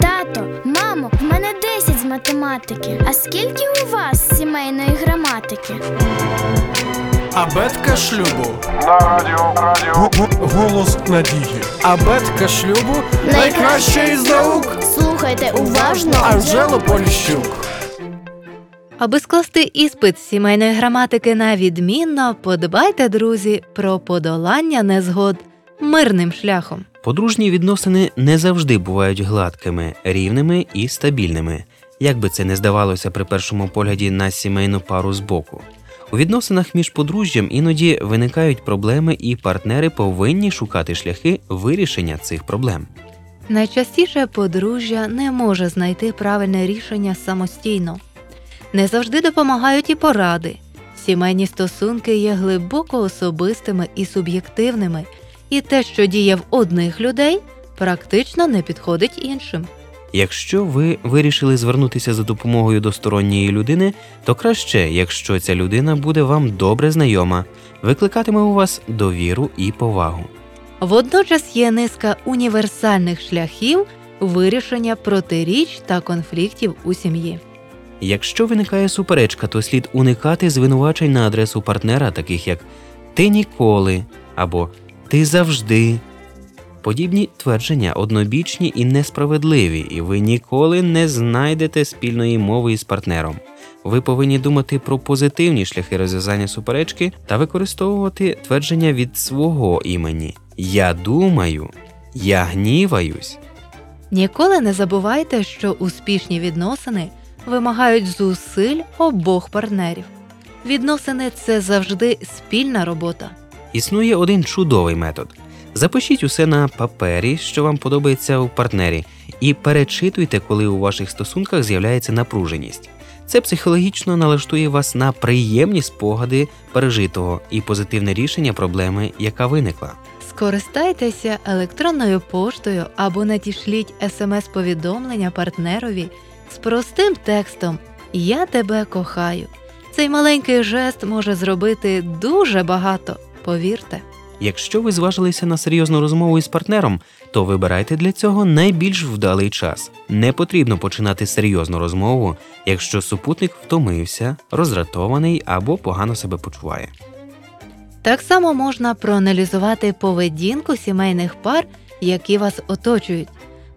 Тато, мамо, в мене 10 з математики. А скільки у вас сімейної граматики? Абетка шлюбу. На радіо, радіо. Г- г- Голос надії. Абетка шлюбу найкраща із наук. Слухайте уважно. Анжело Поліщук. Аби скласти іспит з сімейної граматики на відмінно, подбайте, друзі, про подолання незгод мирним шляхом. Подружні відносини не завжди бувають гладкими, рівними і стабільними, як би це не здавалося при першому погляді на сімейну пару збоку. У відносинах між подружжям іноді виникають проблеми, і партнери повинні шукати шляхи вирішення цих проблем. Найчастіше подружжя не може знайти правильне рішення самостійно. Не завжди допомагають і поради. Сімейні стосунки є глибоко особистими і суб'єктивними, і те, що діє в одних людей, практично не підходить іншим. Якщо ви вирішили звернутися за допомогою до сторонньої людини, то краще, якщо ця людина буде вам добре знайома, викликатиме у вас довіру і повагу. Водночас є низка універсальних шляхів вирішення протиріч та конфліктів у сім'ї. Якщо виникає суперечка, то слід уникати звинувачень на адресу партнера, таких як ти ніколи або ти завжди. Подібні твердження однобічні і несправедливі, і ви ніколи не знайдете спільної мови із партнером. Ви повинні думати про позитивні шляхи розв'язання суперечки та використовувати твердження від свого імені. Я думаю, я гніваюсь. Ніколи не забувайте, що успішні відносини вимагають зусиль обох партнерів. Відносини це завжди спільна робота. Існує один чудовий метод. Запишіть усе на папері, що вам подобається у партнері, і перечитуйте, коли у ваших стосунках з'являється напруженість. Це психологічно налаштує вас на приємні спогади пережитого і позитивне рішення проблеми, яка виникла. Скористайтеся електронною поштою або надішліть смс-повідомлення партнерові з простим текстом Я тебе кохаю. Цей маленький жест може зробити дуже багато, повірте. Якщо ви зважилися на серйозну розмову із партнером, то вибирайте для цього найбільш вдалий час. Не потрібно починати серйозну розмову, якщо супутник втомився, роздратований або погано себе почуває. Так само можна проаналізувати поведінку сімейних пар, які вас оточують,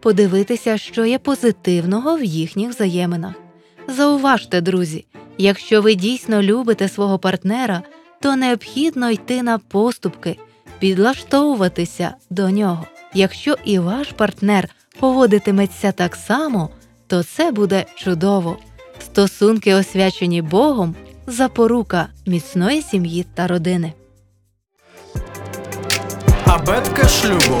подивитися, що є позитивного в їхніх взаєминах. Зауважте, друзі, якщо ви дійсно любите свого партнера, то необхідно йти на поступки, підлаштовуватися до нього. Якщо і ваш партнер поводитиметься так само, то це буде чудово. Стосунки, освячені Богом, запорука міцної сім'ї та родини. Абетка шлюбу.